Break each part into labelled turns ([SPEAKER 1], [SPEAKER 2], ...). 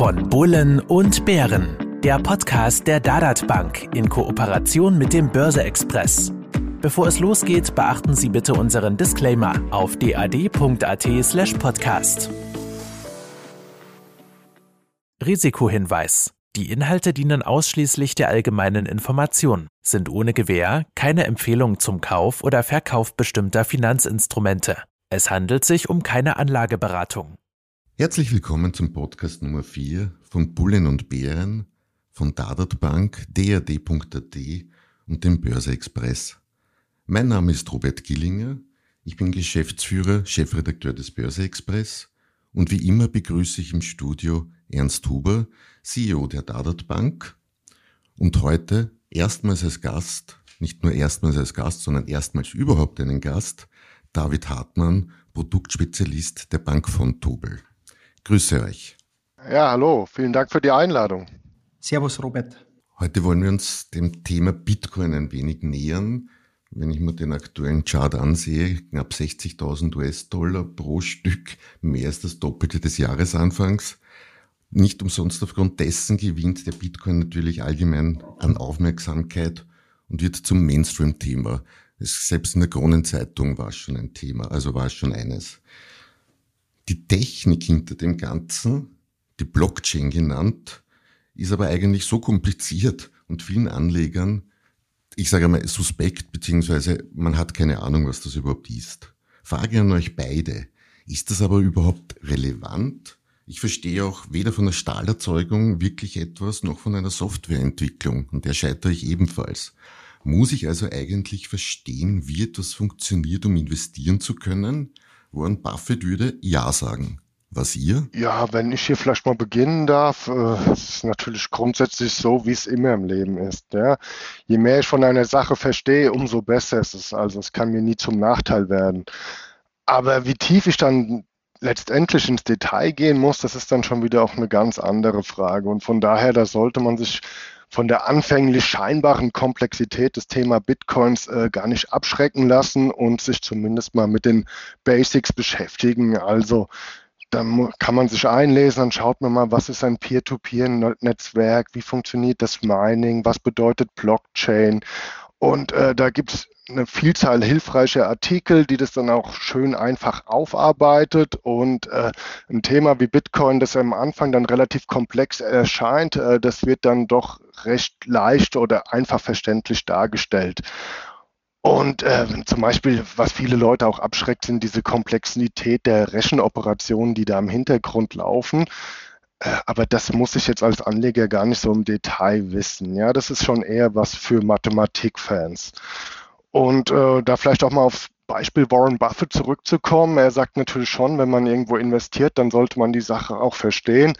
[SPEAKER 1] Von Bullen und Bären. Der Podcast der Dadat Bank in Kooperation mit dem Börse Express. Bevor es losgeht, beachten Sie bitte unseren Disclaimer auf dad.at/slash podcast. Risikohinweis. Die Inhalte dienen ausschließlich der allgemeinen Information, sind ohne Gewähr keine Empfehlung zum Kauf oder Verkauf bestimmter Finanzinstrumente. Es handelt sich um keine Anlageberatung.
[SPEAKER 2] Herzlich willkommen zum Podcast Nummer 4 von Bullen und Bären, von Dadat Bank, dad.at und dem Börse Express. Mein Name ist Robert Gillinger, ich bin Geschäftsführer, Chefredakteur des Börse Express und wie immer begrüße ich im Studio Ernst Huber, CEO der Dadat Bank und heute erstmals als Gast, nicht nur erstmals als Gast, sondern erstmals überhaupt einen Gast, David Hartmann, Produktspezialist der Bank von Tobel. Grüße euch.
[SPEAKER 3] Ja, hallo, vielen Dank für die Einladung.
[SPEAKER 4] Servus, Robert.
[SPEAKER 2] Heute wollen wir uns dem Thema Bitcoin ein wenig nähern. Wenn ich mir den aktuellen Chart ansehe, knapp 60.000 US-Dollar pro Stück, mehr als das Doppelte des Jahresanfangs. Nicht umsonst aufgrund dessen gewinnt der Bitcoin natürlich allgemein an Aufmerksamkeit und wird zum Mainstream-Thema. Selbst in der Kronenzeitung war es schon ein Thema, also war es schon eines. Die Technik hinter dem Ganzen, die Blockchain genannt, ist aber eigentlich so kompliziert und vielen Anlegern, ich sage mal, suspekt, beziehungsweise man hat keine Ahnung, was das überhaupt ist. Frage an euch beide. Ist das aber überhaupt relevant? Ich verstehe auch weder von der Stahlerzeugung wirklich etwas, noch von einer Softwareentwicklung. Und der scheitere ich ebenfalls. Muss ich also eigentlich verstehen, wie etwas funktioniert, um investieren zu können? Warren Buffett würde Ja sagen. Was ihr?
[SPEAKER 3] Ja, wenn ich hier vielleicht mal beginnen darf, äh, es ist natürlich grundsätzlich so, wie es immer im Leben ist. Ja. Je mehr ich von einer Sache verstehe, umso besser ist es. Also es kann mir nie zum Nachteil werden. Aber wie tief ich dann letztendlich ins Detail gehen muss, das ist dann schon wieder auch eine ganz andere Frage. Und von daher, da sollte man sich von der anfänglich scheinbaren Komplexität des Thema Bitcoins äh, gar nicht abschrecken lassen und sich zumindest mal mit den Basics beschäftigen. Also da kann man sich einlesen, dann schaut man mal, was ist ein Peer-to-Peer-Netzwerk, wie funktioniert das Mining, was bedeutet Blockchain. Und äh, da gibt es eine Vielzahl hilfreicher Artikel, die das dann auch schön einfach aufarbeitet. Und äh, ein Thema wie Bitcoin, das am Anfang dann relativ komplex erscheint, äh, das wird dann doch recht leicht oder einfach verständlich dargestellt. Und äh, zum Beispiel, was viele Leute auch abschreckt, sind diese Komplexität der Rechenoperationen, die da im Hintergrund laufen. Äh, aber das muss ich jetzt als Anleger gar nicht so im Detail wissen. Ja, das ist schon eher was für Mathematikfans. Und äh, da vielleicht auch mal aufs Beispiel Warren Buffett zurückzukommen. Er sagt natürlich schon, wenn man irgendwo investiert, dann sollte man die Sache auch verstehen.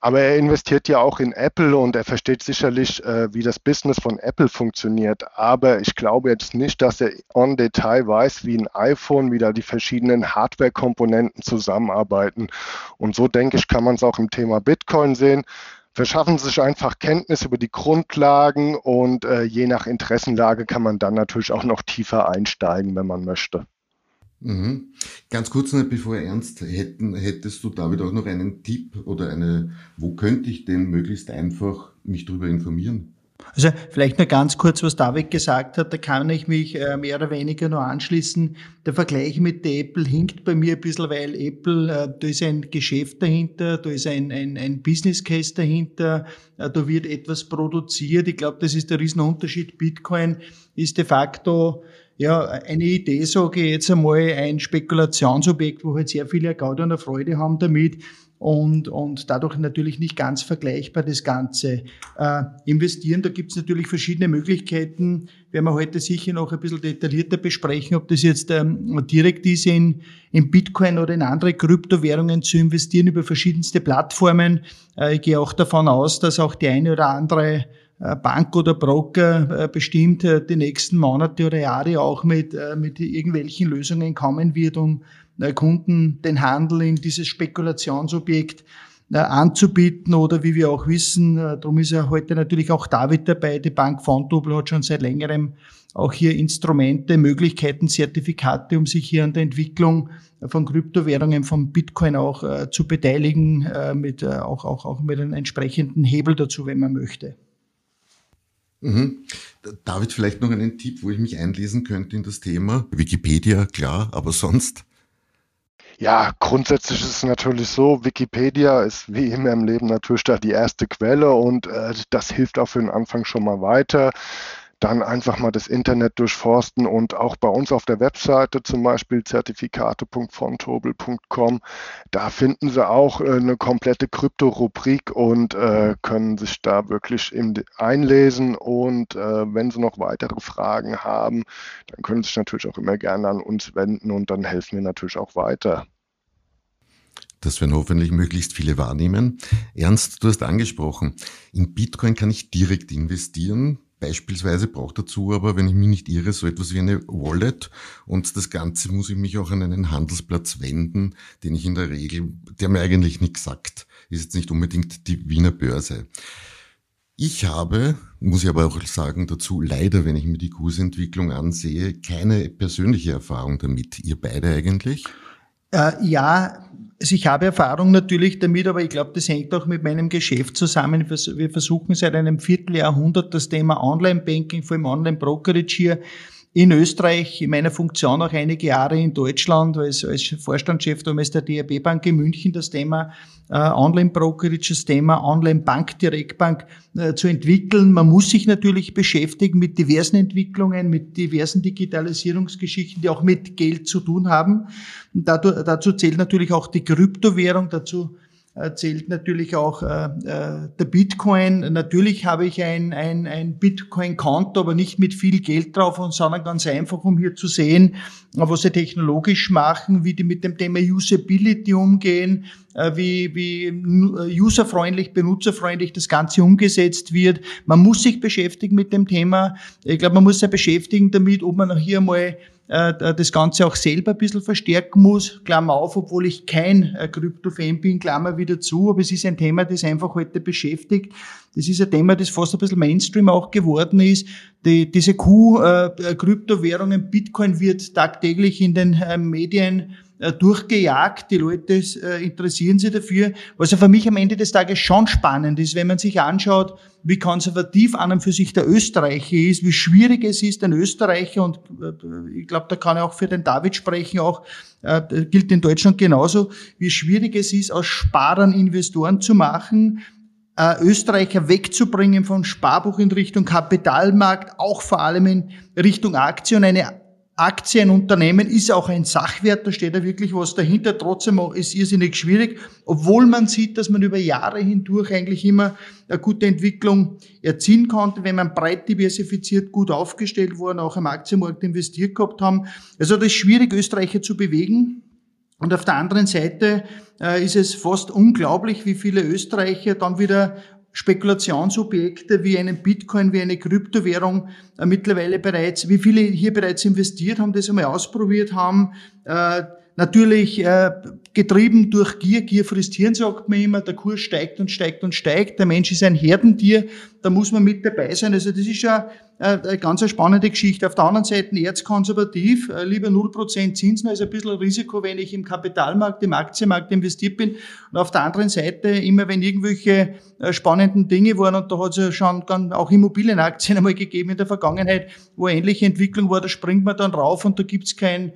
[SPEAKER 3] Aber er investiert ja auch in Apple und er versteht sicherlich, äh, wie das Business von Apple funktioniert. Aber ich glaube jetzt nicht, dass er on Detail weiß, wie ein iPhone, wie da die verschiedenen Hardware-Komponenten zusammenarbeiten. Und so denke ich, kann man es auch im Thema Bitcoin sehen verschaffen sich einfach Kenntnis über die Grundlagen und äh, je nach Interessenlage kann man dann natürlich auch noch tiefer einsteigen, wenn man möchte.
[SPEAKER 2] Mhm. Ganz kurz noch, bevor ernst hätten, hättest du David auch noch einen Tipp oder eine, wo könnte ich denn möglichst einfach mich darüber informieren?
[SPEAKER 4] Also vielleicht nur ganz kurz, was David gesagt hat, da kann ich mich äh, mehr oder weniger nur anschließen. Der Vergleich mit der Apple hinkt bei mir ein bisschen, weil Apple, äh, da ist ein Geschäft dahinter, da ist ein, ein, ein Business Case dahinter, äh, da wird etwas produziert. Ich glaube, das ist der Riesenunterschied. Bitcoin ist de facto ja, eine Idee, sage ich jetzt einmal, ein Spekulationsobjekt, wo halt sehr viele Gaudi und Freude haben damit und, und dadurch natürlich nicht ganz vergleichbar das Ganze. Äh, investieren, da gibt es natürlich verschiedene Möglichkeiten, werden wir heute sicher noch ein bisschen detaillierter besprechen, ob das jetzt ähm, direkt ist, in, in Bitcoin oder in andere Kryptowährungen zu investieren über verschiedenste Plattformen. Äh, ich gehe auch davon aus, dass auch die eine oder andere Bank oder Broker äh, bestimmt äh, die nächsten Monate oder Jahre auch mit, mit irgendwelchen Lösungen kommen wird, um Kunden den Handel in dieses Spekulationsobjekt anzubieten oder wie wir auch wissen, darum ist ja heute natürlich auch David dabei, die Bank Fontobel hat schon seit längerem auch hier Instrumente, Möglichkeiten, Zertifikate, um sich hier an der Entwicklung von Kryptowährungen, von Bitcoin auch äh, zu beteiligen, äh, mit, äh, auch, auch, auch mit einem entsprechenden Hebel dazu, wenn man möchte.
[SPEAKER 2] Mhm. David, vielleicht noch einen Tipp, wo ich mich einlesen könnte in das Thema. Wikipedia, klar, aber sonst?
[SPEAKER 3] Ja, grundsätzlich ist es natürlich so, Wikipedia ist wie immer im Leben natürlich da die erste Quelle und äh, das hilft auch für den Anfang schon mal weiter dann einfach mal das Internet durchforsten und auch bei uns auf der Webseite zum Beispiel zertifikate.fontobel.com, da finden Sie auch äh, eine komplette Krypto-Rubrik und äh, können sich da wirklich einlesen und äh, wenn Sie noch weitere Fragen haben, dann können Sie sich natürlich auch immer gerne an uns wenden und dann helfen wir natürlich auch weiter.
[SPEAKER 2] Das werden hoffentlich möglichst viele wahrnehmen. Ernst, du hast angesprochen, in Bitcoin kann ich direkt investieren. Beispielsweise braucht dazu aber, wenn ich mich nicht irre, so etwas wie eine Wallet und das Ganze muss ich mich auch an einen Handelsplatz wenden, den ich in der Regel, der mir eigentlich nichts sagt, ist jetzt nicht unbedingt die Wiener Börse. Ich habe, muss ich aber auch sagen dazu, leider, wenn ich mir die Kursentwicklung ansehe, keine persönliche Erfahrung damit. Ihr beide eigentlich?
[SPEAKER 4] Äh, ja, also ich habe Erfahrung natürlich damit, aber ich glaube, das hängt auch mit meinem Geschäft zusammen. Wir versuchen seit einem Vierteljahrhundert das Thema Online-Banking, vor allem Online-Brokerage hier in Österreich, in meiner Funktion auch einige Jahre in Deutschland als, als Vorstandschef damals der DRB Bank in München das Thema äh, Online-Brokerage, das Thema Online-Bank, Direktbank äh, zu entwickeln. Man muss sich natürlich beschäftigen mit diversen Entwicklungen, mit diversen Digitalisierungsgeschichten, die auch mit Geld zu tun haben. Und dazu, dazu zählt natürlich auch die Kryptowährung, dazu äh, zählt natürlich auch äh, äh, der Bitcoin. Natürlich habe ich ein, ein, ein Bitcoin-Konto, aber nicht mit viel Geld drauf, sondern ganz einfach, um hier zu sehen, was sie technologisch machen, wie die mit dem Thema Usability umgehen, äh, wie, wie äh, userfreundlich, benutzerfreundlich das Ganze umgesetzt wird. Man muss sich beschäftigen mit dem Thema. Ich glaube, man muss sich beschäftigen damit, ob man hier mal äh, das Ganze auch selber ein bisschen verstärken muss. Klammer auf, obwohl ich kein äh, Krypto-Fan bin, Klammer wieder zu, aber es ist ein Thema, das einfach heute beschäftigt. Das ist ein Thema, das fast ein bisschen Mainstream auch geworden ist. Die, diese Q-Kryptowährungen, äh, Bitcoin wird tagtäglich in den Medien äh, durchgejagt. Die Leute äh, interessieren sich dafür. Was ja für mich am Ende des Tages schon spannend ist, wenn man sich anschaut, wie konservativ an und für sich der Österreicher ist, wie schwierig es ist, ein Österreicher, und äh, ich glaube, da kann ich auch für den David sprechen, auch äh, gilt in Deutschland genauso, wie schwierig es ist, aus Sparern Investoren zu machen, äh, Österreicher wegzubringen von Sparbuch in Richtung Kapitalmarkt, auch vor allem in Richtung Aktien, eine Aktienunternehmen ist auch ein Sachwert, da steht ja wirklich was dahinter. Trotzdem ist es irrsinnig schwierig, obwohl man sieht, dass man über Jahre hindurch eigentlich immer eine gute Entwicklung erzielen konnte, wenn man breit diversifiziert, gut aufgestellt worden, auch am Aktienmarkt investiert gehabt haben. Also das ist schwierig, Österreicher zu bewegen. Und auf der anderen Seite äh, ist es fast unglaublich, wie viele Österreicher dann wieder Spekulationsobjekte wie einen Bitcoin, wie eine Kryptowährung äh, mittlerweile bereits, wie viele hier bereits investiert haben, das einmal ausprobiert haben. Äh, natürlich äh, getrieben durch Gier, Gier frisst Hirn, sagt man immer, der Kurs steigt und steigt und steigt, der Mensch ist ein Herdentier, da muss man mit dabei sein. Also das ist ja äh, eine ganz spannende Geschichte. Auf der anderen Seite erzkonservativ, äh, lieber 0% Zinsen als ein bisschen Risiko, wenn ich im Kapitalmarkt, im Aktienmarkt investiert bin. Und auf der anderen Seite, immer wenn irgendwelche äh, spannenden Dinge waren, und da hat es ja schon auch Immobilienaktien einmal gegeben in der Vergangenheit, wo ähnliche Entwicklung war, da springt man dann rauf und da gibt's kein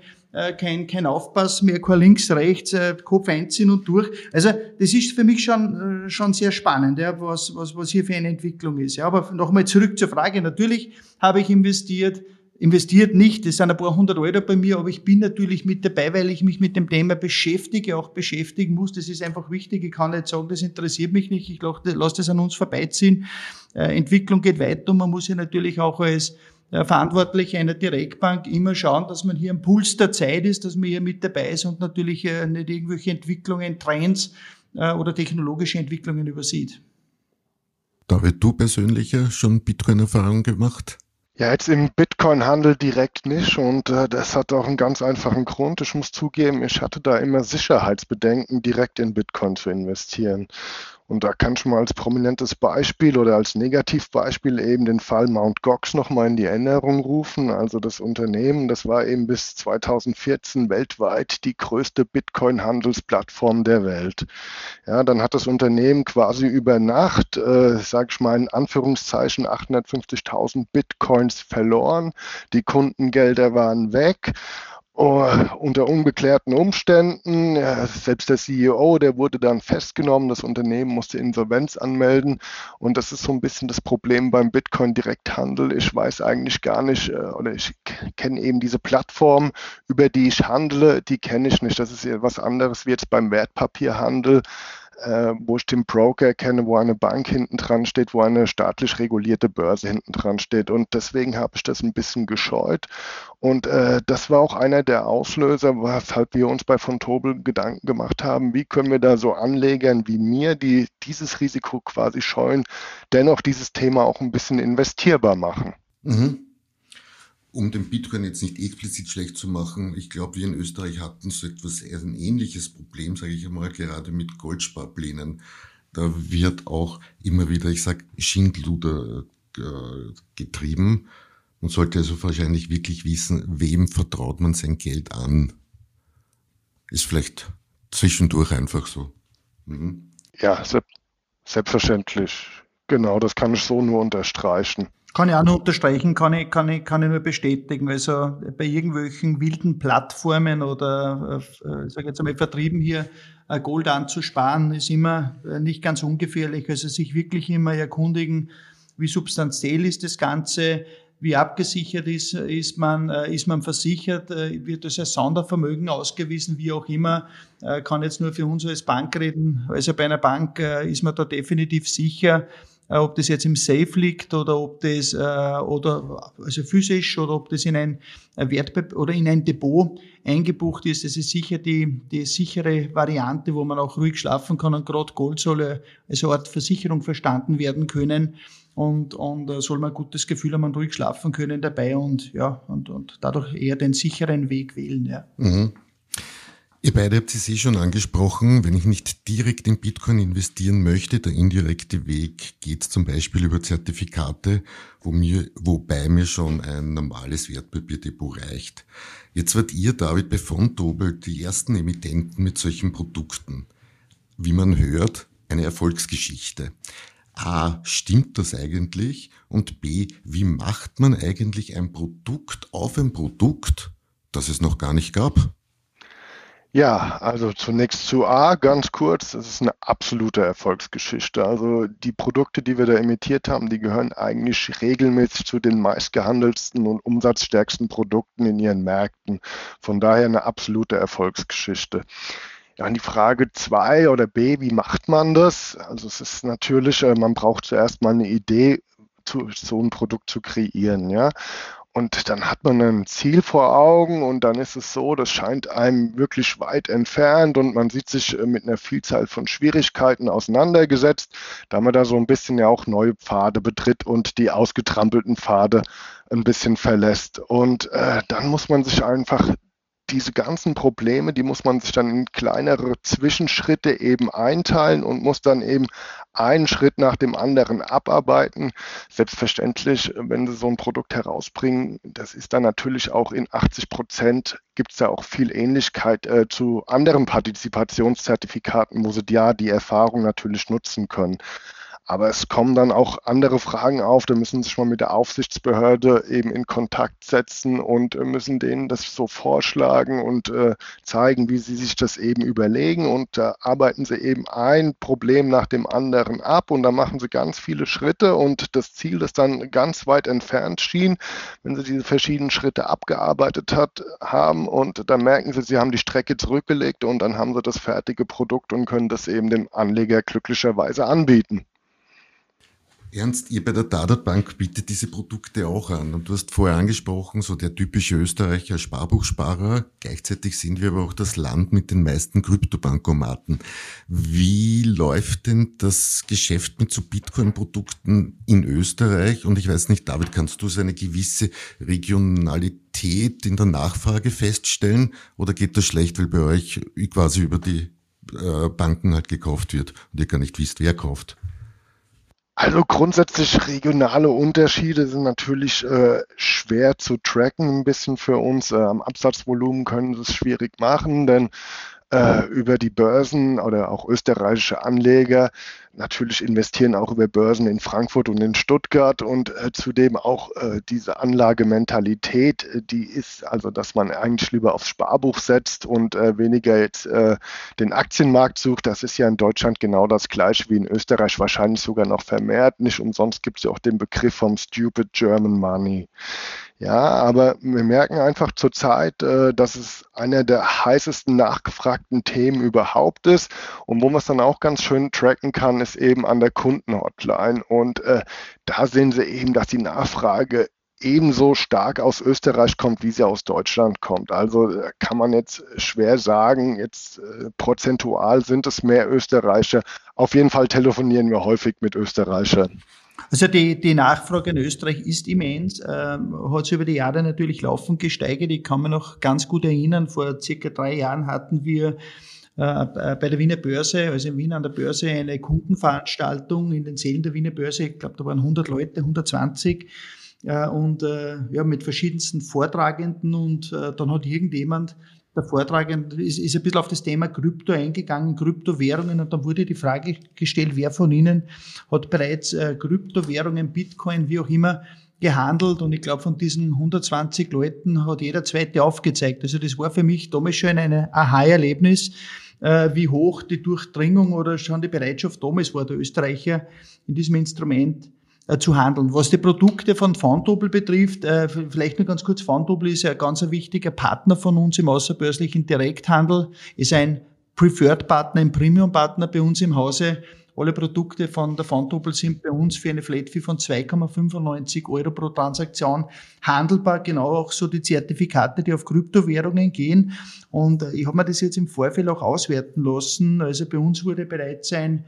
[SPEAKER 4] kein, kein Aufpass mehr, kein links, rechts, äh, Kopf einziehen und durch. Also das ist für mich schon, äh, schon sehr spannend, ja, was, was, was hier für eine Entwicklung ist. Ja. Aber nochmal zurück zur Frage. Natürlich habe ich investiert, investiert nicht, das sind ein paar hundert Euro bei mir, aber ich bin natürlich mit dabei, weil ich mich mit dem Thema beschäftige, auch beschäftigen muss. Das ist einfach wichtig. Ich kann nicht sagen, das interessiert mich nicht. Ich lasse das an uns vorbeiziehen. Äh, Entwicklung geht weiter und man muss ja natürlich auch als äh, Verantwortliche einer Direktbank immer schauen, dass man hier am Puls der Zeit ist, dass man hier mit dabei ist und natürlich äh, nicht irgendwelche Entwicklungen, Trends äh, oder technologische Entwicklungen übersieht.
[SPEAKER 2] David, du persönlich ja schon Bitcoin-Erfahrung gemacht?
[SPEAKER 3] Ja, jetzt im Bitcoin-Handel direkt nicht und äh, das hat auch einen ganz einfachen Grund. Ich muss zugeben, ich hatte da immer Sicherheitsbedenken, direkt in Bitcoin zu investieren. Und da kann ich mal als prominentes Beispiel oder als Negativbeispiel eben den Fall Mt. Gox nochmal in die Erinnerung rufen. Also das Unternehmen, das war eben bis 2014 weltweit die größte Bitcoin-Handelsplattform der Welt. Ja, dann hat das Unternehmen quasi über Nacht, äh, sage ich mal in Anführungszeichen, 850.000 Bitcoins verloren. Die Kundengelder waren weg. Oh, unter ungeklärten Umständen. Selbst der CEO, der wurde dann festgenommen. Das Unternehmen musste Insolvenz anmelden. Und das ist so ein bisschen das Problem beim Bitcoin-Direkthandel. Ich weiß eigentlich gar nicht, äh, oder ich kenne eben diese Plattform, über die ich handle, die kenne ich nicht. Das ist etwas anderes wie jetzt beim Wertpapierhandel äh, wo ich den Broker kenne, wo eine Bank hinten dran steht, wo eine staatlich regulierte Börse hinten dran steht. Und deswegen habe ich das ein bisschen gescheut. Und äh, das war auch einer der Auslöser, weshalb wir uns bei von Tobel Gedanken gemacht haben, wie können wir da so Anlegern wie mir, die dieses Risiko quasi scheuen, dennoch dieses Thema auch ein bisschen investierbar machen. Mhm
[SPEAKER 2] um den Bitcoin jetzt nicht explizit schlecht zu machen, ich glaube, wir in Österreich hatten so etwas, ein ähnliches Problem, sage ich einmal, gerade mit Goldsparplänen. Da wird auch immer wieder, ich sag, Schindluder äh, getrieben. Man sollte also wahrscheinlich wirklich wissen, wem vertraut man sein Geld an. Ist vielleicht zwischendurch einfach so.
[SPEAKER 3] Mhm. Ja, selbstverständlich. Genau, das kann ich so nur unterstreichen.
[SPEAKER 4] Kann ich auch nur unterstreichen, kann ich, kann ich, kann ich nur bestätigen. Also bei irgendwelchen wilden Plattformen oder, äh, sage jetzt einmal, Vertrieben hier äh, Gold anzusparen, ist immer äh, nicht ganz ungefährlich. Also sich wirklich immer erkundigen, wie substanziell ist das Ganze, wie abgesichert ist, ist man, äh, ist man versichert, wird das als Sondervermögen ausgewiesen, wie auch immer, kann jetzt nur für uns als Bank reden. Also bei einer Bank ist man da definitiv sicher. Äh, ob das jetzt im Safe liegt oder ob das äh, oder also physisch oder ob das in ein Wertpapier oder in ein Depot eingebucht ist. Das ist sicher die, die sichere Variante, wo man auch ruhig schlafen kann und gerade Gold soll als eine Art Versicherung verstanden werden können und, und äh, soll man ein gutes Gefühl haben und ruhig schlafen können dabei und ja und, und dadurch eher den sicheren Weg wählen. Ja. Mhm.
[SPEAKER 2] Ihr beide habt es eh schon angesprochen, wenn ich nicht direkt in Bitcoin investieren möchte, der indirekte Weg geht zum Beispiel über Zertifikate, wo mir, wobei mir schon ein normales Wertpapierdepot reicht. Jetzt wart ihr, David, bei Fontobel die ersten Emittenten mit solchen Produkten. Wie man hört, eine Erfolgsgeschichte. A, stimmt das eigentlich? Und B, wie macht man eigentlich ein Produkt auf ein Produkt, das es noch gar nicht gab?
[SPEAKER 3] Ja, also zunächst zu A, ganz kurz, das ist eine absolute Erfolgsgeschichte. Also die Produkte, die wir da imitiert haben, die gehören eigentlich regelmäßig zu den meistgehandelsten und umsatzstärksten Produkten in ihren Märkten. Von daher eine absolute Erfolgsgeschichte. Ja, und die Frage zwei oder B, wie macht man das? Also es ist natürlich, äh, man braucht zuerst mal eine Idee, zu, so ein Produkt zu kreieren, ja. Und dann hat man ein Ziel vor Augen und dann ist es so, das scheint einem wirklich weit entfernt und man sieht sich äh, mit einer Vielzahl von Schwierigkeiten auseinandergesetzt, da man da so ein bisschen ja auch neue Pfade betritt und die ausgetrampelten Pfade ein bisschen verlässt. Und äh, dann muss man sich einfach diese ganzen Probleme, die muss man sich dann in kleinere Zwischenschritte eben einteilen und muss dann eben einen Schritt nach dem anderen abarbeiten. Selbstverständlich, wenn Sie so ein Produkt herausbringen, das ist dann natürlich auch in 80 Prozent, gibt es da auch viel Ähnlichkeit äh, zu anderen Partizipationszertifikaten, wo Sie ja die Erfahrung natürlich nutzen können. Aber es kommen dann auch andere Fragen auf. Da müssen Sie sich mal mit der Aufsichtsbehörde eben in Kontakt setzen und äh, müssen denen das so vorschlagen und äh, zeigen, wie sie sich das eben überlegen. Und da arbeiten sie eben ein Problem nach dem anderen ab und da machen sie ganz viele Schritte und das Ziel, das dann ganz weit entfernt schien, wenn sie diese verschiedenen Schritte abgearbeitet hat, haben und dann merken sie, sie haben die Strecke zurückgelegt und dann haben sie das fertige Produkt und können das eben dem Anleger glücklicherweise anbieten.
[SPEAKER 2] Ernst, ihr bei der Dadat Bank bietet diese Produkte auch an. Und du hast vorher angesprochen, so der typische Österreicher Sparbuchsparer. Gleichzeitig sind wir aber auch das Land mit den meisten Kryptobankomaten. Wie läuft denn das Geschäft mit so Bitcoin-Produkten in Österreich? Und ich weiß nicht, David, kannst du so eine gewisse Regionalität in der Nachfrage feststellen? Oder geht das schlecht, weil bei euch quasi über die äh, Banken halt gekauft wird und ihr gar nicht wisst, wer kauft?
[SPEAKER 3] Also grundsätzlich regionale Unterschiede sind natürlich äh, schwer zu tracken, ein bisschen für uns. Äh, am Absatzvolumen können sie es schwierig machen, denn äh, über die Börsen oder auch österreichische Anleger natürlich investieren auch über Börsen in Frankfurt und in Stuttgart und äh, zudem auch äh, diese Anlagementalität, äh, die ist also, dass man eigentlich lieber aufs Sparbuch setzt und äh, weniger jetzt äh, den Aktienmarkt sucht. Das ist ja in Deutschland genau das gleiche wie in Österreich, wahrscheinlich sogar noch vermehrt. Nicht umsonst gibt es ja auch den Begriff vom Stupid German Money. Ja, aber wir merken einfach zurzeit, äh, dass es einer der heißesten nachgefragten Themen überhaupt ist. Und wo man es dann auch ganz schön tracken kann, ist eben an der Kundenhotline. Und äh, da sehen Sie eben, dass die Nachfrage ebenso stark aus Österreich kommt, wie sie aus Deutschland kommt. Also äh, kann man jetzt schwer sagen, jetzt prozentual sind es mehr Österreicher. Auf jeden Fall telefonieren wir häufig mit Österreichern.
[SPEAKER 4] Also die, die Nachfrage in Österreich ist immens, ähm, hat sich über die Jahre natürlich laufend gesteigert. Ich kann mich noch ganz gut erinnern, vor circa drei Jahren hatten wir äh, bei der Wiener Börse, also in Wien an der Börse, eine Kundenveranstaltung in den Sälen der Wiener Börse. Ich glaube, da waren 100 Leute, 120 äh, und äh, ja, mit verschiedensten Vortragenden und äh, dann hat irgendjemand der Vortragende ist, ist ein bisschen auf das Thema Krypto eingegangen, Kryptowährungen und dann wurde die Frage gestellt, wer von Ihnen hat bereits äh, Kryptowährungen, Bitcoin, wie auch immer, gehandelt und ich glaube, von diesen 120 Leuten hat jeder zweite aufgezeigt. Also das war für mich damals schon ein Aha-Erlebnis, äh, wie hoch die Durchdringung oder schon die Bereitschaft damals war der Österreicher in diesem Instrument zu handeln. Was die Produkte von Fondobel betrifft, äh, vielleicht nur ganz kurz, Fondobel ist ein ganz wichtiger Partner von uns im außerbörslichen Direkthandel, ist ein Preferred Partner, ein Premium Partner bei uns im Hause alle Produkte von der Fontobel sind bei uns für eine Flat Fee von 2,95 Euro pro Transaktion handelbar. Genau auch so die Zertifikate, die auf Kryptowährungen gehen. Und äh, ich habe mir das jetzt im Vorfeld auch auswerten lassen. Also bei uns wurde bereits ein,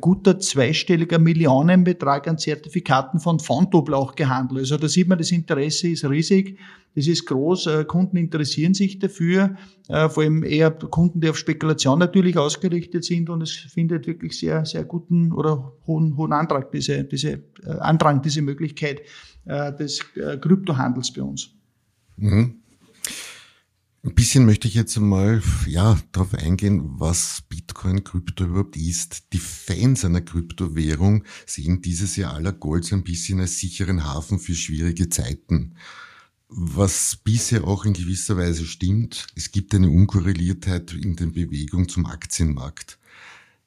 [SPEAKER 4] guter zweistelliger Millionenbetrag an Zertifikaten von Fontobel auch gehandelt. Also da sieht man, das Interesse ist riesig. Das ist groß. Äh, Kunden interessieren sich dafür. Äh, vor allem eher Kunden, die auf Spekulation natürlich ausgerichtet sind und es findet wirklich sehr, sehr guten oder hohen, hohen Antrag, diese, diese äh, Andrang, diese Möglichkeit des Kryptohandels bei uns.
[SPEAKER 2] Mhm. Ein bisschen möchte ich jetzt mal ja, darauf eingehen, was Bitcoin Krypto überhaupt ist. Die Fans einer Kryptowährung sehen dieses Jahr aller Golds ein bisschen als sicheren Hafen für schwierige Zeiten. Was bisher auch in gewisser Weise stimmt, es gibt eine Unkorreliertheit in der Bewegung zum Aktienmarkt.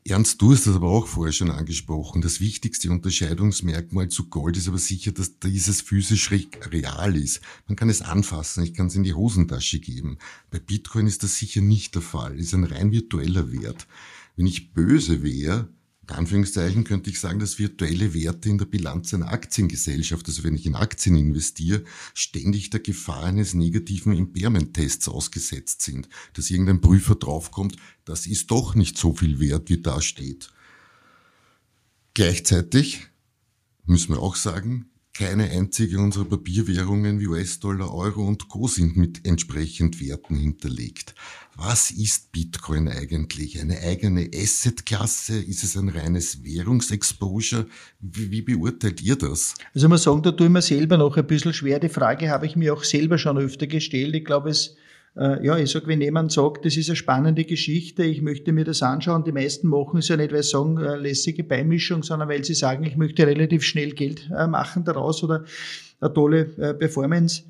[SPEAKER 2] Ernst, du hast das aber auch vorher schon angesprochen. Das wichtigste Unterscheidungsmerkmal zu Gold ist aber sicher, dass dieses physisch real ist. Man kann es anfassen, ich kann es in die Hosentasche geben. Bei Bitcoin ist das sicher nicht der Fall, ist ein rein virtueller Wert. Wenn ich böse wäre, in Anführungszeichen könnte ich sagen, dass virtuelle Werte in der Bilanz einer Aktiengesellschaft, also wenn ich in Aktien investiere, ständig der Gefahr eines negativen Impairment-Tests ausgesetzt sind, dass irgendein Prüfer draufkommt, das ist doch nicht so viel wert, wie da steht. Gleichzeitig müssen wir auch sagen, keine einzige unserer Papierwährungen wie US-Dollar, Euro und Co. sind mit entsprechend Werten hinterlegt. Was ist Bitcoin eigentlich? Eine eigene Assetklasse? Ist es ein reines Währungsexposure? Wie, wie beurteilt ihr das?
[SPEAKER 4] Also ich muss sagen, da tue ich mir selber noch ein bisschen schwer. Die Frage habe ich mir auch selber schon öfter gestellt. Ich glaube, es ja, ich sag, wenn jemand sagt, das ist eine spannende Geschichte, ich möchte mir das anschauen, die meisten machen es ja nicht, weil sie sagen, äh, lässige Beimischung, sondern weil sie sagen, ich möchte relativ schnell Geld äh, machen daraus oder eine tolle Performance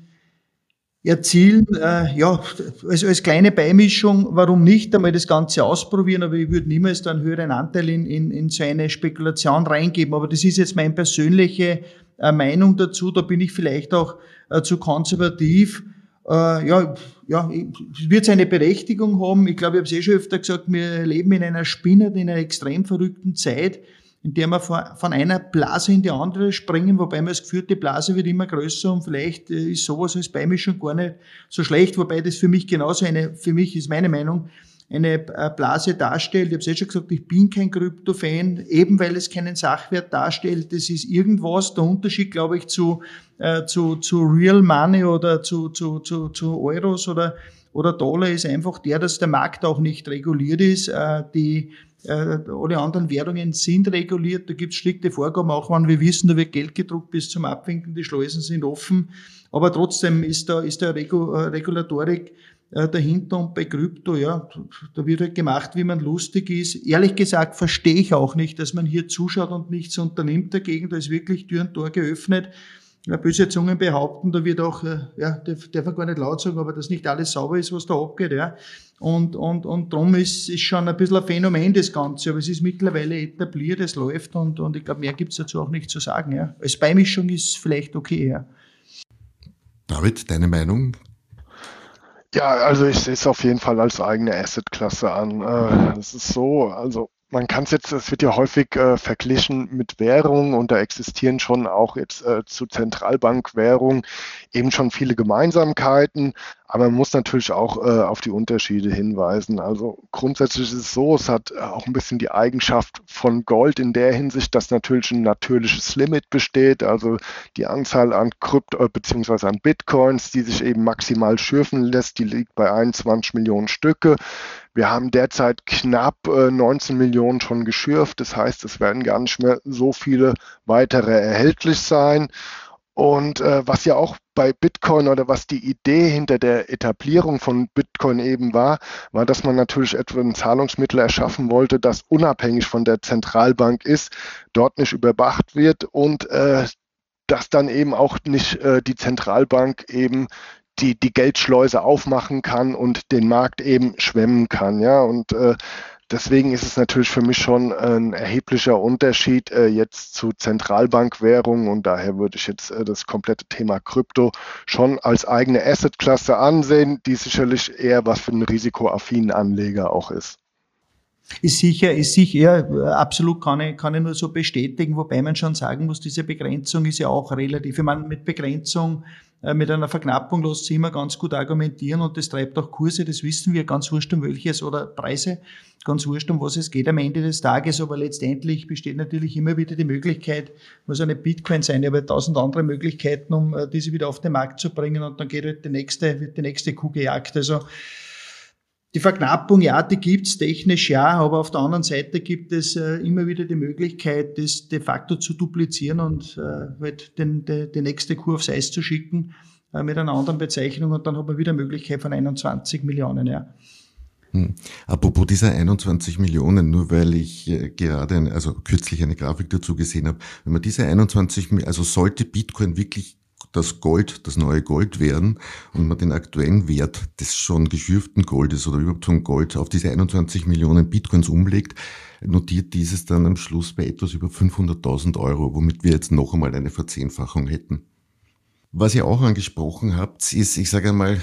[SPEAKER 4] erzielen. ja, also als kleine Beimischung, warum nicht einmal das Ganze ausprobieren, aber ich würde niemals da einen höheren Anteil in, in, in so eine Spekulation reingeben. Aber das ist jetzt meine persönliche Meinung dazu, da bin ich vielleicht auch zu konservativ äh, ja, ja, wird seine Berechtigung haben. Ich glaube, ich habe es eh schon öfter gesagt, wir leben in einer spinnenden, in einer extrem verrückten Zeit. in der wir von einer Blase in die andere springen, wobei man das Gefühl, die Blase wird immer größer und vielleicht äh, ist sowas als Beimischung gar nicht so schlecht, wobei das für mich genauso eine, für mich ist meine Meinung, eine äh, Blase darstellt. Ich habe es eh schon gesagt, ich bin kein Krypto-Fan, eben weil es keinen Sachwert darstellt. Das ist irgendwas. Der Unterschied, glaube ich, zu, äh, zu, zu Real Money oder zu, zu, zu, zu Euros oder, oder Dollar ist einfach der, dass der Markt auch nicht reguliert ist. Äh, die, äh, alle anderen Währungen sind reguliert, da gibt es strikte Vorgaben, auch wenn wir wissen, da wird Geld gedruckt bis zum Abwinken, die Schleusen sind offen. Aber trotzdem ist da, ist da Regulatorik äh, dahinter und bei Krypto, ja, da wird halt gemacht, wie man lustig ist. Ehrlich gesagt verstehe ich auch nicht, dass man hier zuschaut und nichts unternimmt dagegen. Da ist wirklich Tür und Tor geöffnet. Ja, böse Zungen behaupten, da wird auch, äh, ja, darf, man gar nicht laut sagen, aber dass nicht alles sauber ist, was da abgeht, ja. Und, und, und darum ist, ist schon ein bisschen ein Phänomen, das Ganze. Aber es ist mittlerweile etabliert, es läuft und, und ich glaube, mehr gibt's dazu auch nicht zu sagen, ja. Als Beimischung ist vielleicht okay, ja.
[SPEAKER 2] David, deine Meinung?
[SPEAKER 3] Ja, also ich sehe es auf jeden Fall als eigene Assetklasse an. Äh, es ist so, also man kann es jetzt, es wird ja häufig äh, verglichen mit Währungen und da existieren schon auch jetzt äh, zu Zentralbankwährungen eben schon viele Gemeinsamkeiten, aber man muss natürlich auch äh, auf die Unterschiede hinweisen. Also grundsätzlich ist es so, es hat äh, auch ein bisschen die Eigenschaft von Gold in der Hinsicht, dass natürlich ein natürliches Limit besteht, also die Anzahl an Krypto äh, bzw. an Bitcoins, die sich eben maximal schürfen lässt, die liegt bei 21 Millionen Stücke. Wir haben derzeit knapp äh, 19 Millionen schon geschürft. Das heißt, es werden gar nicht mehr so viele weitere erhältlich sein. Und äh, was ja auch bei Bitcoin oder was die Idee hinter der Etablierung von Bitcoin eben war, war, dass man natürlich etwa ein Zahlungsmittel erschaffen wollte, das unabhängig von der Zentralbank ist, dort nicht überwacht wird und äh, dass dann eben auch nicht äh, die Zentralbank eben die, die Geldschleuse aufmachen kann und den Markt eben schwemmen kann. Ja, und äh, deswegen ist es natürlich für mich schon ein erheblicher Unterschied äh, jetzt zu Zentralbankwährungen und daher würde ich jetzt äh, das komplette Thema Krypto schon als eigene Assetklasse ansehen, die sicherlich eher was für einen risikoaffinen Anleger auch ist.
[SPEAKER 4] Ist sicher, ist sicher, absolut kann ich, kann ich nur so bestätigen, wobei man schon sagen muss, diese Begrenzung ist ja auch relativ. Ich meine, mit Begrenzung äh, mit einer Verknappung lässt sich immer ganz gut argumentieren und das treibt auch Kurse, das wissen wir, ganz wurscht um welches oder Preise, ganz wurscht um was es geht am Ende des Tages, aber letztendlich besteht natürlich immer wieder die Möglichkeit, muss eine Bitcoin sein, aber tausend andere Möglichkeiten, um äh, diese wieder auf den Markt zu bringen und dann geht halt die nächste, wird die nächste Kuh gejagt. Also die Verknappung, ja, die gibt's technisch, ja, aber auf der anderen Seite gibt es äh, immer wieder die Möglichkeit, das de facto zu duplizieren und äh, halt den, de, die nächste Kur aufs Eis zu schicken äh, mit einer anderen Bezeichnung und dann hat man wieder Möglichkeit von 21 Millionen, ja.
[SPEAKER 2] Hm. Apropos dieser 21 Millionen, nur weil ich äh, gerade, eine, also kürzlich eine Grafik dazu gesehen habe, wenn man diese 21, also sollte Bitcoin wirklich das Gold, das neue Gold werden und man den aktuellen Wert des schon geschürften Goldes oder überhaupt von Gold auf diese 21 Millionen Bitcoins umlegt, notiert dieses dann am Schluss bei etwas über 500.000 Euro, womit wir jetzt noch einmal eine Verzehnfachung hätten. Was ihr auch angesprochen habt, ist, ich sage einmal,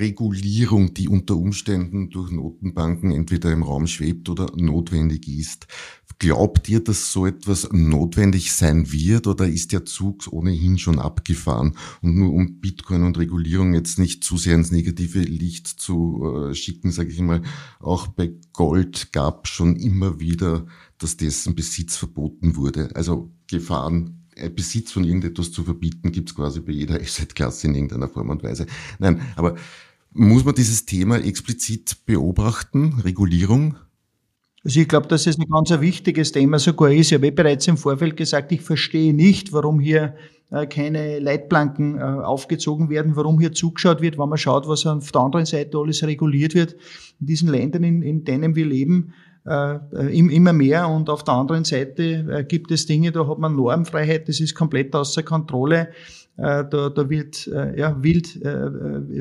[SPEAKER 2] Regulierung, die unter Umständen durch Notenbanken entweder im Raum schwebt oder notwendig ist. Glaubt ihr, dass so etwas notwendig sein wird oder ist der Zug ohnehin schon abgefahren? Und nur um Bitcoin und Regulierung jetzt nicht zu sehr ins negative Licht zu äh, schicken, sage ich mal, auch bei Gold gab schon immer wieder, dass dessen Besitz verboten wurde. Also Gefahren Besitz von irgendetwas zu verbieten, gibt es quasi bei jeder Asset-Klasse in irgendeiner Form und Weise. Nein, aber muss man dieses Thema explizit beobachten, Regulierung?
[SPEAKER 4] Also ich glaube, dass es ein ganz wichtiges Thema sogar ist. Ich habe bereits im Vorfeld gesagt, ich verstehe nicht, warum hier äh, keine Leitplanken äh, aufgezogen werden, warum hier zugeschaut wird, wenn man schaut, was auf der anderen Seite alles reguliert wird. In diesen Ländern, in, denen wir leben, äh, immer mehr und auf der anderen Seite äh, gibt es Dinge, da hat man Normfreiheit, das ist komplett außer Kontrolle. Äh, da, da wird äh, ja, wild, äh,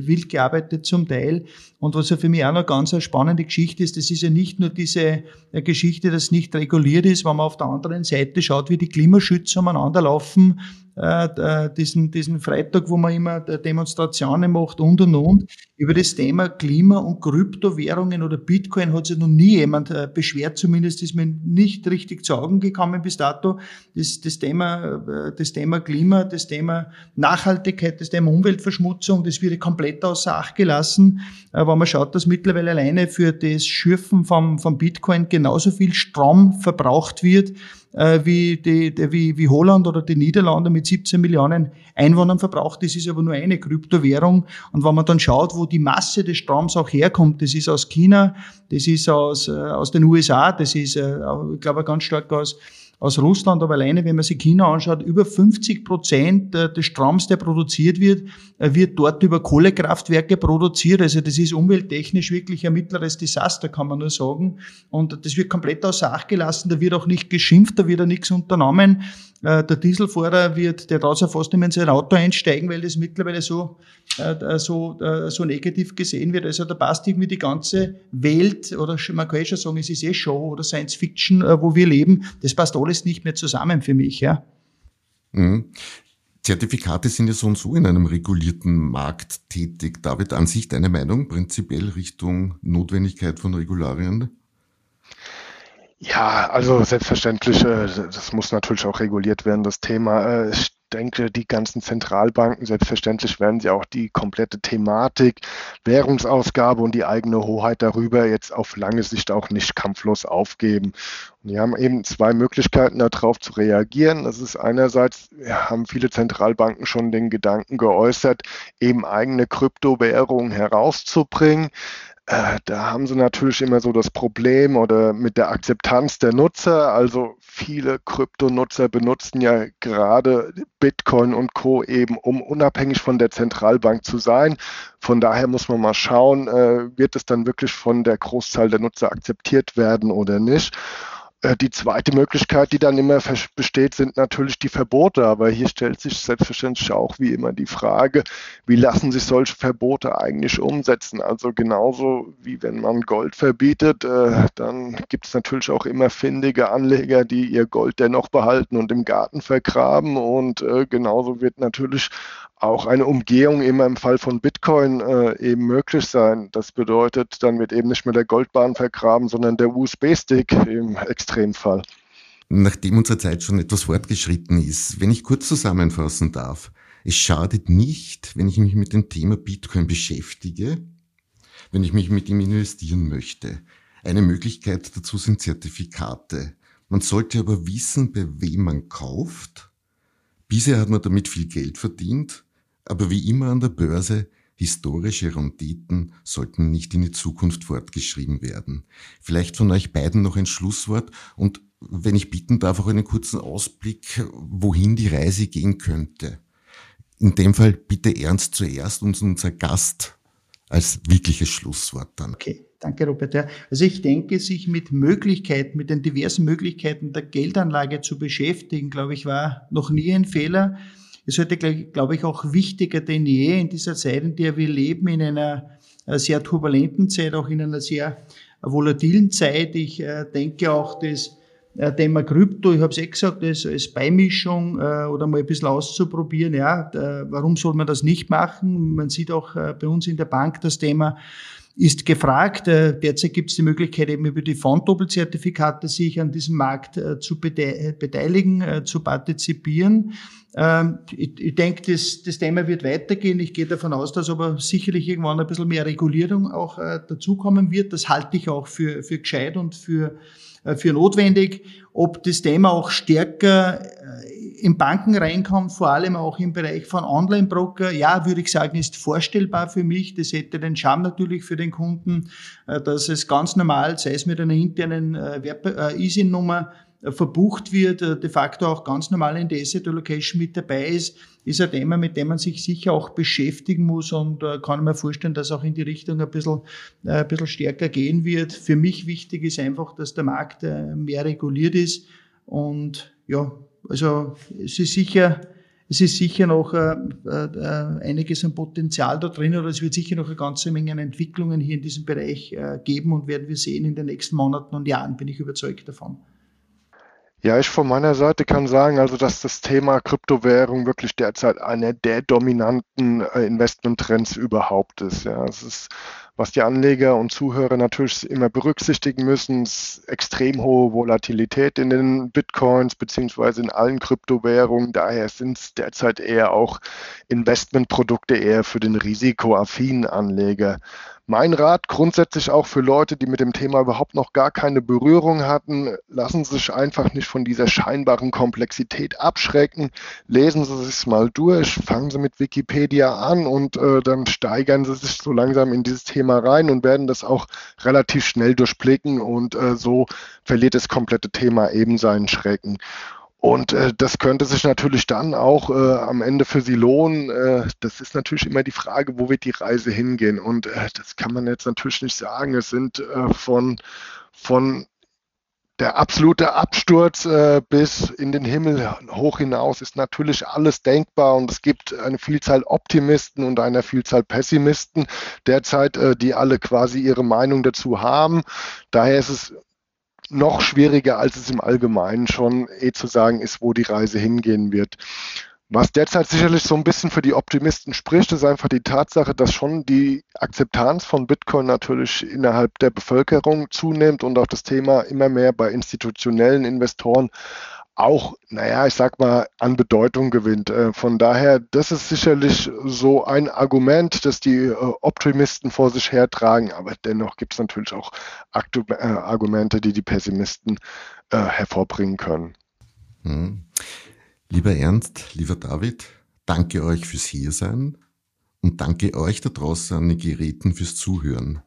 [SPEAKER 4] wild gearbeitet zum Teil. Und was ja für mich auch noch ganz eine spannende Geschichte ist, das ist ja nicht nur diese Geschichte, dass nicht reguliert ist, wenn man auf der anderen Seite schaut, wie die Klimaschützer umeinander laufen, äh, diesen, diesen Freitag, wo man immer Demonstrationen macht und und und. Über das Thema Klima und Kryptowährungen oder Bitcoin hat sich noch nie jemand äh, beschwert, zumindest ist mir nicht richtig zu Augen gekommen bis dato. Das, das, Thema, äh, das Thema Klima, das Thema Nachhaltigkeit, das Thema Umweltverschmutzung, das wird komplett außer Acht gelassen, äh, wenn man schaut, dass mittlerweile alleine für das Schürfen vom, vom Bitcoin genauso viel Strom verbraucht wird, äh, wie, die, die, wie, wie Holland oder die Niederlande mit 17 Millionen Einwohnern verbraucht. Das ist aber nur eine Kryptowährung. Und wenn man dann schaut, wo die Masse des Stroms auch herkommt, das ist aus China, das ist aus, äh, aus den USA, das ist, äh, ich glaube, ganz stark aus aus Russland, aber alleine, wenn man sich China anschaut, über 50 Prozent äh, des Stroms, der produziert wird, äh, wird dort über Kohlekraftwerke produziert. Also das ist umwelttechnisch wirklich ein mittleres Desaster, kann man nur sagen. Und das wird komplett außer Acht gelassen. Da wird auch nicht geschimpft, da wird auch nichts unternommen. Äh, der Dieselfahrer wird, der traut sich fast nicht mehr in sein Auto einsteigen, weil das mittlerweile so, äh, so, äh, so negativ gesehen wird. Also da passt irgendwie die ganze Welt, oder man kann eh schon sagen, es ist eh Show oder Science Fiction, wo wir leben. Das passt alles nicht mehr zusammen für mich, ja.
[SPEAKER 2] Mhm. Zertifikate sind ja so und so in einem regulierten Markt tätig. David, an sich deine Meinung prinzipiell Richtung Notwendigkeit von Regularien?
[SPEAKER 3] Ja, also selbstverständlich, äh, das muss natürlich auch reguliert werden, das Thema. Äh, ich denke, die ganzen Zentralbanken, selbstverständlich werden sie auch die komplette Thematik, Währungsausgabe und die eigene Hoheit darüber jetzt auf lange Sicht auch nicht kampflos aufgeben. Und die haben eben zwei Möglichkeiten darauf zu reagieren. Das ist einerseits, haben viele Zentralbanken schon den Gedanken geäußert, eben eigene Kryptowährungen herauszubringen. Äh, da haben sie natürlich immer so das Problem oder mit der Akzeptanz der Nutzer. Also viele Kryptonutzer benutzen ja gerade Bitcoin und Co. eben, um unabhängig von der Zentralbank zu sein. Von daher muss man mal schauen, äh, wird es dann wirklich von der Großzahl der Nutzer akzeptiert werden oder nicht. Äh, die zweite Möglichkeit, die dann immer besteht, sind natürlich die Verbote. Aber hier stellt sich selbstverständlich auch wie immer die Frage, wie lassen sich solche Verbote eigentlich umsetzen? Also genauso wie wenn man Gold verbietet, äh, dann gibt es natürlich auch immer findige Anleger, die ihr Gold dennoch behalten und im Garten vergraben. Und äh, genauso wird natürlich auch eine Umgehung immer im Fall von Bitcoin äh, eben möglich sein. Das bedeutet, dann wird eben nicht mehr der Goldbahn vergraben, sondern der USB-Stick im Extremfall.
[SPEAKER 2] Nachdem unsere Zeit schon etwas fortgeschritten ist, wenn ich kurz zusammenfassen darf, es schadet nicht, wenn ich mich mit dem Thema Bitcoin beschäftige, wenn ich mich mit ihm investieren möchte. Eine Möglichkeit dazu sind Zertifikate. Man sollte aber wissen, bei wem man kauft. Bisher hat man damit viel Geld verdient aber wie immer an der Börse, historische Renditen sollten nicht in die Zukunft fortgeschrieben werden. Vielleicht von euch beiden noch ein Schlusswort und wenn ich bitten darf, auch einen kurzen Ausblick, wohin die Reise gehen könnte. In dem Fall bitte ernst zuerst und unser Gast als wirkliches Schlusswort dann.
[SPEAKER 4] Okay. Danke, Robert. Also ich denke, sich mit Möglichkeiten, mit den diversen Möglichkeiten der Geldanlage zu beschäftigen, glaube ich, war noch nie ein Fehler ist heute, glaube ich, auch wichtiger denn je in dieser Zeit, in der wir leben, in einer äh, sehr turbulenten Zeit, auch in einer sehr volatilen Zeit. Ich äh, denke auch, dass äh, Thema Krypto, ich habe es eh gesagt, als, als Beimischung oder mal ein bisschen auszuprobieren, ja, warum soll man das nicht machen? Man sieht auch bei uns in der Bank das Thema ist gefragt. Äh, derzeit gibt es die Möglichkeit, eben über die Fonddoppelzertifikate sich an diesem Markt äh, zu beteiligen, äh, zu partizipieren. Ähm, ich, denke, das, das Thema wird weitergehen. Ich gehe davon aus, dass aber sicherlich irgendwann ein bisschen mehr Regulierung auch dazukommen wird. Das halte ich auch für, für gescheit und für, für notwendig. Ob das Thema auch stärker in Banken reinkommt, vor allem auch im Bereich von Online-Broker, ja, würde ich sagen, ist vorstellbar für mich. Das hätte den Charme natürlich für den Kunden, äh, dass es ganz normal, sei es mit einer internen äh, ISIN-Nummer, äh, verbucht wird, de facto auch ganz normal in der Asset Allocation mit dabei ist, ist ein Thema, mit dem man sich sicher auch beschäftigen muss und kann mir vorstellen, dass auch in die Richtung ein bisschen, ein bisschen stärker gehen wird. Für mich wichtig ist einfach, dass der Markt mehr reguliert ist und ja, also es ist sicher, es ist sicher noch äh, äh, einiges an Potenzial da drin oder es wird sicher noch eine ganze Menge an Entwicklungen hier in diesem Bereich äh, geben und werden wir sehen in den nächsten Monaten und Jahren, bin ich überzeugt davon.
[SPEAKER 3] Ja, ich von meiner Seite kann sagen, also dass das Thema Kryptowährung wirklich derzeit einer der dominanten äh, Investmenttrends überhaupt ist. Ja, es ist was die Anleger und Zuhörer natürlich immer berücksichtigen müssen, ist extrem hohe Volatilität in den Bitcoins beziehungsweise in allen Kryptowährungen. Daher sind es derzeit eher auch Investmentprodukte eher für den risikoaffinen Anleger. Mein Rat grundsätzlich auch für Leute, die mit dem Thema überhaupt noch gar keine Berührung hatten, lassen Sie sich einfach nicht von dieser scheinbaren Komplexität abschrecken. Lesen Sie es mal durch, fangen Sie mit Wikipedia an und äh, dann steigern Sie sich so langsam in dieses Thema rein und werden das auch relativ schnell durchblicken und äh, so verliert das komplette Thema eben seinen Schrecken. Und äh, das könnte sich natürlich dann auch äh, am Ende für Sie lohnen. Äh, das ist natürlich immer die Frage, wo wird die Reise hingehen? Und äh, das kann man jetzt natürlich nicht sagen. Es sind äh, von, von der absolute Absturz äh, bis in den Himmel hoch hinaus ist natürlich alles denkbar und es gibt eine Vielzahl Optimisten und eine Vielzahl Pessimisten derzeit, die alle quasi ihre Meinung dazu haben. Daher ist es noch schwieriger, als es im Allgemeinen schon eh zu sagen ist, wo die Reise hingehen wird. Was derzeit sicherlich so ein bisschen für die Optimisten spricht, ist einfach die Tatsache, dass schon die Akzeptanz von Bitcoin natürlich innerhalb der Bevölkerung zunimmt und auch das Thema immer mehr bei institutionellen Investoren auch, naja, ich sag mal, an Bedeutung gewinnt. Äh, von daher, das ist sicherlich so ein Argument, das die äh, Optimisten vor sich hertragen, aber dennoch gibt es natürlich auch Aktu äh, Argumente, die die Pessimisten äh, hervorbringen können.
[SPEAKER 2] Hm. Lieber Ernst, lieber David, danke euch fürs Hiersein und danke euch da draußen an den Geräten fürs Zuhören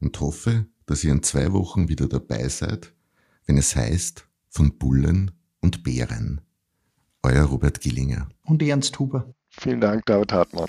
[SPEAKER 2] und hoffe, dass ihr in zwei Wochen wieder dabei seid, wenn es heißt, von Bullen und Bären. Euer Robert Gillinger.
[SPEAKER 4] Und Ernst Huber.
[SPEAKER 3] Vielen Dank, David Hartmann.